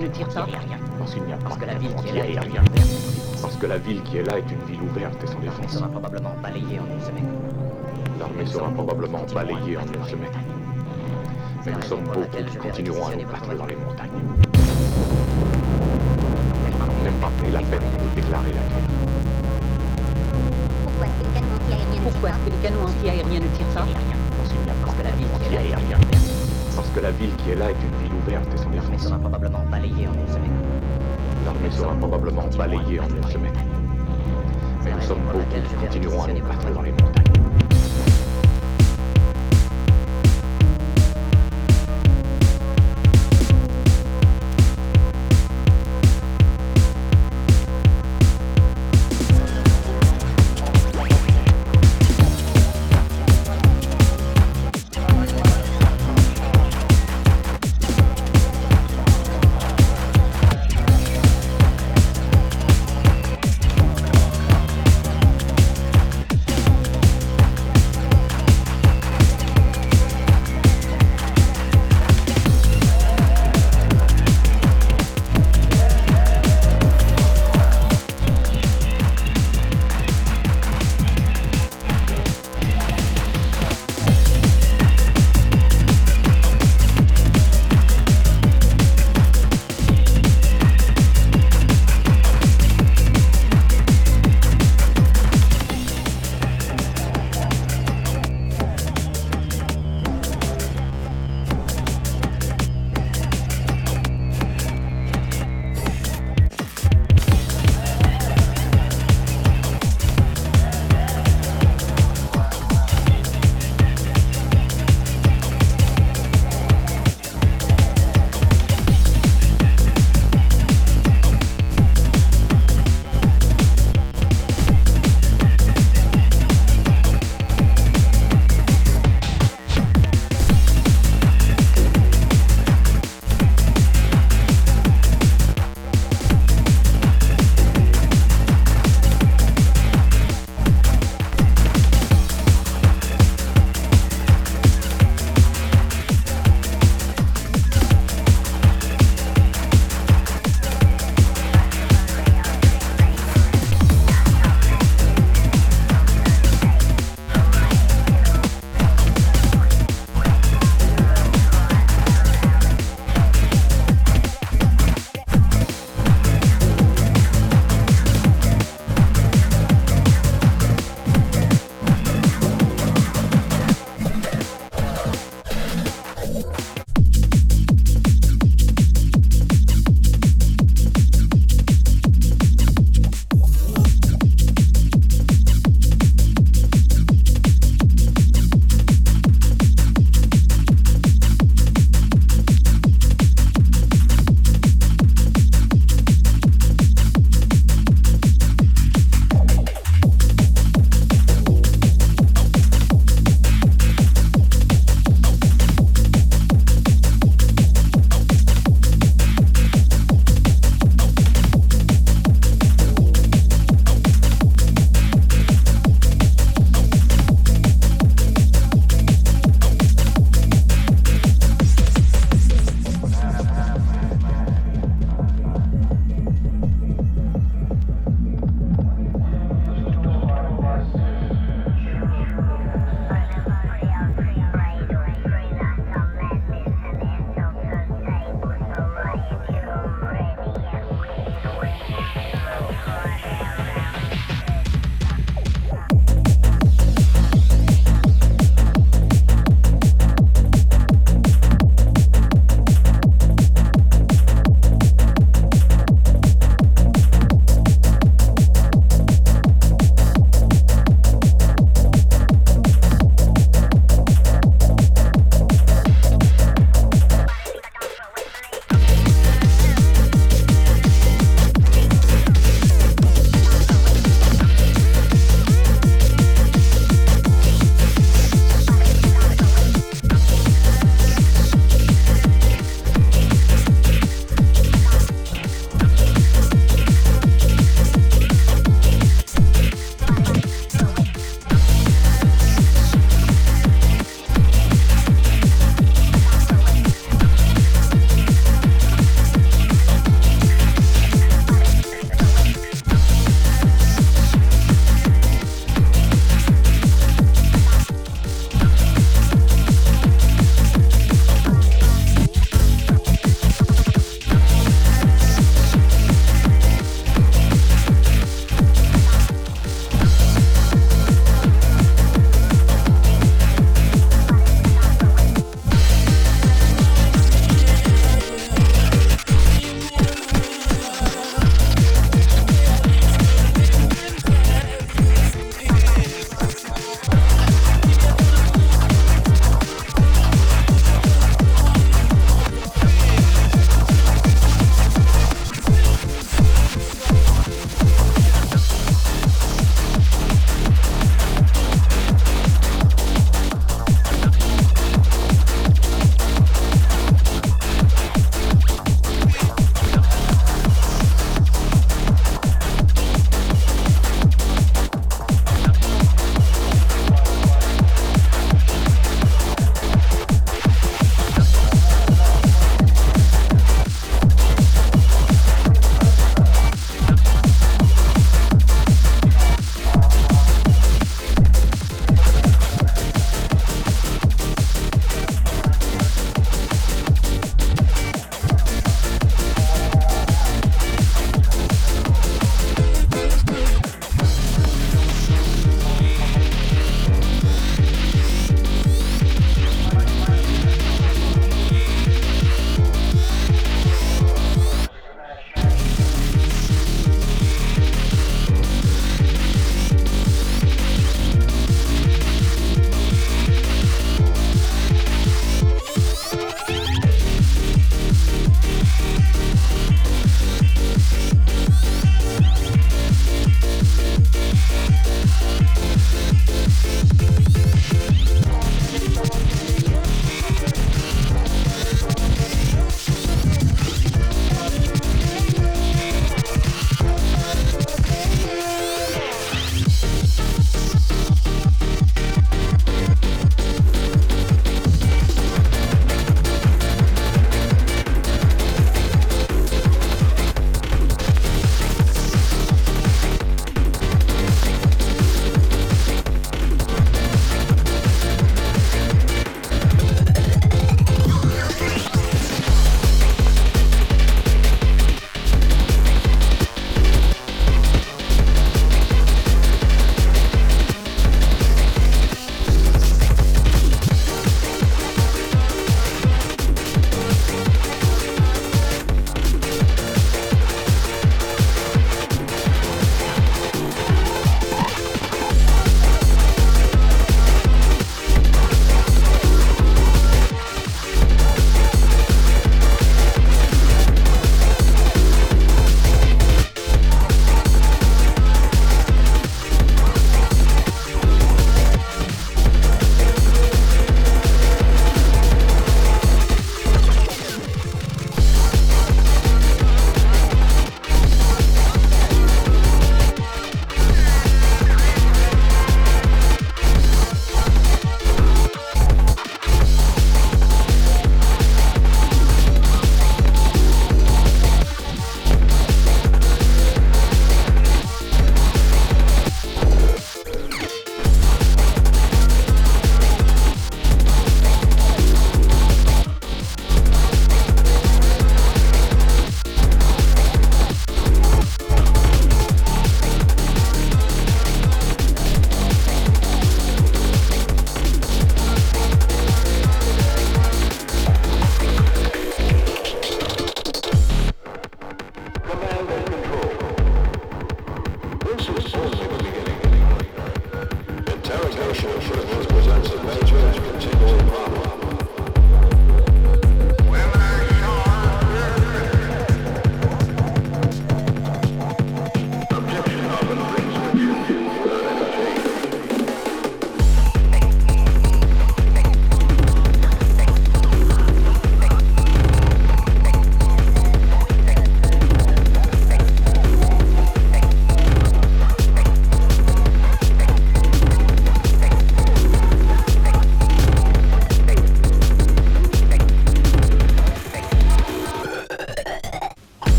ne tirent pas Parce qu'il n'y a pas Parce que la ville qui est de là est une aérien. ville ouverte. Parce que la ville qui est là est une ville ouverte et sans L'armée défense. sera probablement balayée en une semaine. L'armée sera probablement balayée en une semaine. Mais nous sommes beaucoup qui continuerons à nous battre dans les montagnes. On n'a même pas pris la peine de nous déclarer la guerre. Pourquoi est-ce que les canons anti-aériens ne tirent pas Parce qu'il n'y a pas Parce que la ville qui est là est une aérien. ville ouverte. Parce que la ville qui est là est une ville ouverte et sans L'armée défense. sera probablement balayée en une semaine. L'armée sera probablement balayée en une semaine. Mais nous sommes beaucoup qui continuerons à nous battre dans les montagnes.